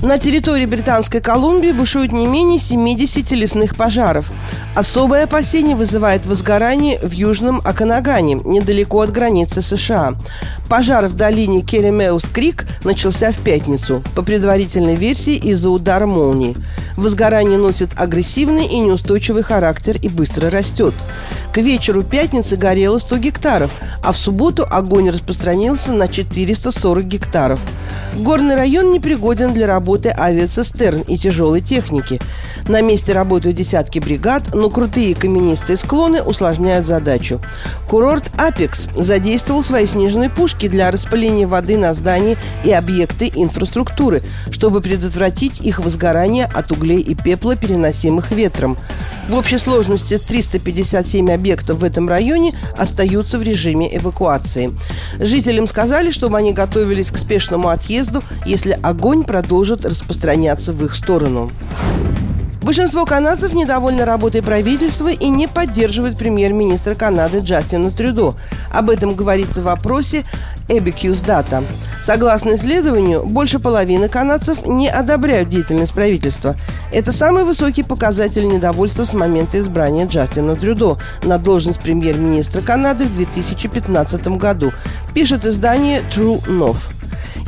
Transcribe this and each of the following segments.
На территории Британской Колумбии бушует не менее 70 лесных пожаров. Особое опасение вызывает возгорание в Южном Аканагане, недалеко от границы США. Пожар в долине Керемеус-Крик начался в пятницу, по предварительной версии из-за удара молнии. Возгорание носит агрессивный и неустойчивый характер и быстро растет. К вечеру пятницы горело 100 гектаров, а в субботу огонь распространился на 440 гектаров. Горный район непригоден для работы авиацистерн и тяжелой техники. На месте работают десятки бригад, но крутые каменистые склоны усложняют задачу. Курорт «Апекс» задействовал свои снежные пушки для распыления воды на здания и объекты инфраструктуры, чтобы предотвратить их возгорание от углей и пепла, переносимых ветром. В общей сложности 357 объектов в этом районе остаются в режиме эвакуации. Жителям сказали, чтобы они готовились к спешному отъезду, если огонь продолжит распространяться в их сторону. Большинство канадцев недовольны работой правительства и не поддерживают премьер-министра Канады Джастина Трюдо. Об этом говорится в вопросе Abacus Data. Согласно исследованию, больше половины канадцев не одобряют деятельность правительства. Это самый высокий показатель недовольства с момента избрания Джастина Трюдо на должность премьер-министра Канады в 2015 году, пишет издание True North.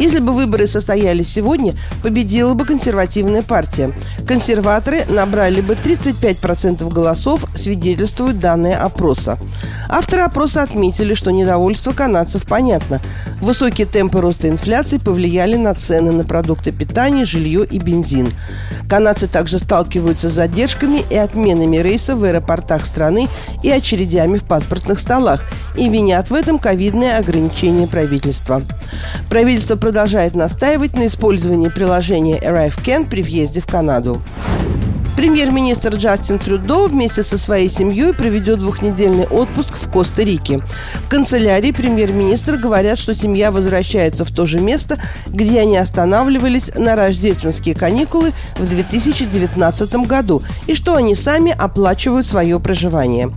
Если бы выборы состоялись сегодня, победила бы консервативная партия. Консерваторы набрали бы 35% голосов, свидетельствуют данные опроса. Авторы опроса отметили, что недовольство канадцев понятно. Высокие темпы роста инфляции повлияли на цены на продукты питания, жилье и бензин. Канадцы также сталкиваются с задержками и отменами рейсов в аэропортах страны и очередями в паспортных столах и винят в этом ковидные ограничения правительства. Правительство продолжает настаивать на использовании приложения ArriveCan при въезде в Канаду. Премьер-министр Джастин Трюдо вместе со своей семьей проведет двухнедельный отпуск в Коста-Рике. В канцелярии премьер-министра говорят, что семья возвращается в то же место, где они останавливались на рождественские каникулы в 2019 году, и что они сами оплачивают свое проживание.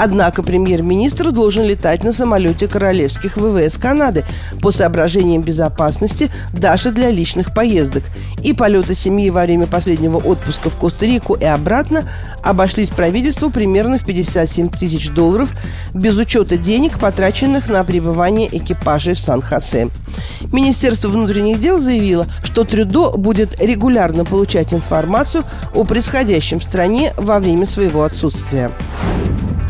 Однако премьер-министр должен летать на самолете королевских ВВС Канады по соображениям безопасности даже для личных поездок. И полеты семьи во время последнего отпуска в Коста-Рику и обратно обошлись правительству примерно в 57 тысяч долларов без учета денег, потраченных на пребывание экипажей в Сан-Хосе. Министерство внутренних дел заявило, что Трюдо будет регулярно получать информацию о происходящем в стране во время своего отсутствия.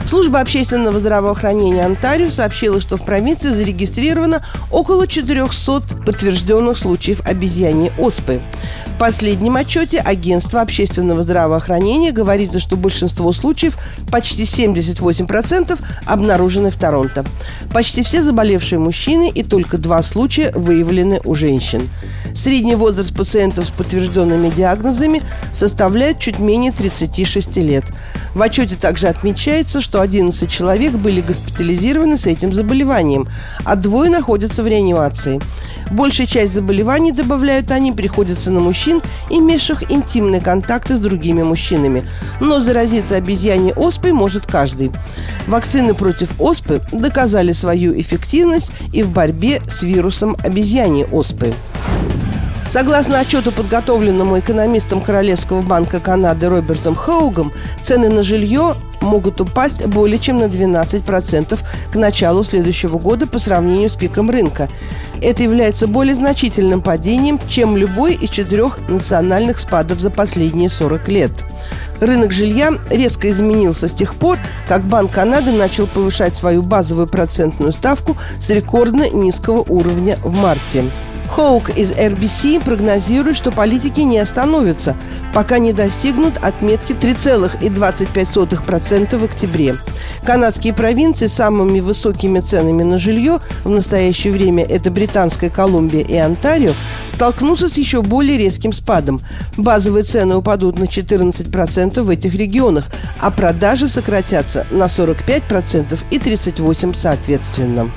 Служба общественного здравоохранения Онтарио сообщила, что в провинции зарегистрировано около 400 подтвержденных случаев обезьяньей оспы. В последнем отчете Агентства общественного здравоохранения говорится, что большинство случаев, почти 78%, обнаружены в Торонто. Почти все заболевшие мужчины и только два случая выявлены у женщин. Средний возраст пациентов с подтвержденными диагнозами составляет чуть менее 36 лет. В отчете также отмечается, что 11 человек были госпитализированы с этим заболеванием, а двое находятся в реанимации. Большая часть заболеваний, добавляют они, приходится на мужчин, имевших интимные контакты с другими мужчинами. Но заразиться обезьяньей оспой может каждый. Вакцины против оспы доказали свою эффективность и в борьбе с вирусом обезьяньей оспы. Согласно отчету, подготовленному экономистом Королевского банка Канады Робертом Хоугом, цены на жилье могут упасть более чем на 12% к началу следующего года по сравнению с пиком рынка. Это является более значительным падением, чем любой из четырех национальных спадов за последние 40 лет. Рынок жилья резко изменился с тех пор, как Банк Канады начал повышать свою базовую процентную ставку с рекордно низкого уровня в марте. Хоук из RBC прогнозирует, что политики не остановятся, пока не достигнут отметки 3,25% в октябре. Канадские провинции с самыми высокими ценами на жилье в настоящее время – это Британская Колумбия и Онтарио – столкнутся с еще более резким спадом. Базовые цены упадут на 14% в этих регионах, а продажи сократятся на 45% и 38% соответственно.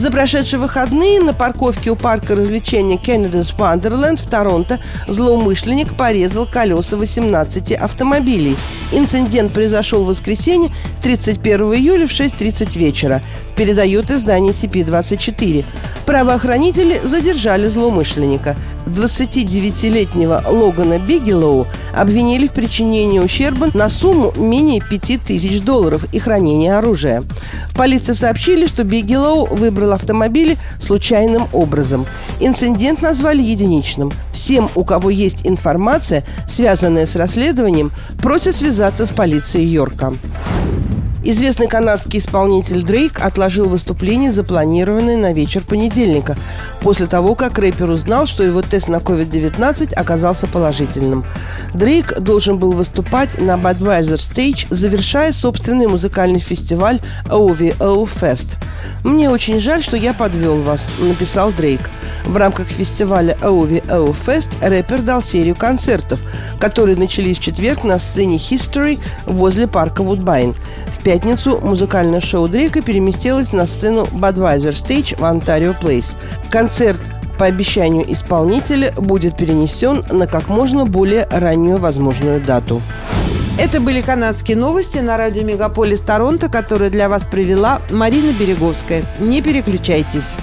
За прошедшие выходные на парковке у парка развлечения Canada's Wonderland в Торонто злоумышленник порезал колеса 18 автомобилей. Инцидент произошел в воскресенье 31 июля в 6.30 вечера передает издание CP24. Правоохранители задержали злоумышленника. 29-летнего Логана Бигелоу обвинили в причинении ущерба на сумму менее 5000 долларов и хранении оружия. В полиции сообщили, что Бигелоу выбрал автомобили случайным образом. Инцидент назвали единичным. Всем, у кого есть информация, связанная с расследованием, просят связаться с полицией Йорка. Известный канадский исполнитель Дрейк отложил выступление, запланированное на вечер понедельника, после того, как рэпер узнал, что его тест на COVID-19 оказался положительным. Дрейк должен был выступать на Budweiser Stage, завершая собственный музыкальный фестиваль OVO Fest. «Мне очень жаль, что я подвел вас», – написал Дрейк. В рамках фестиваля OVO Fest рэпер дал серию концертов, которые начались в четверг на сцене History возле парка Вудбайн. В пятницу музыкальное шоу Дрейка переместилось на сцену Budweiser Stage в Ontario Place. Концерт по обещанию исполнителя будет перенесен на как можно более раннюю возможную дату. Это были канадские новости на радио Мегаполис Торонто, которые для вас привела Марина Береговская. Не переключайтесь.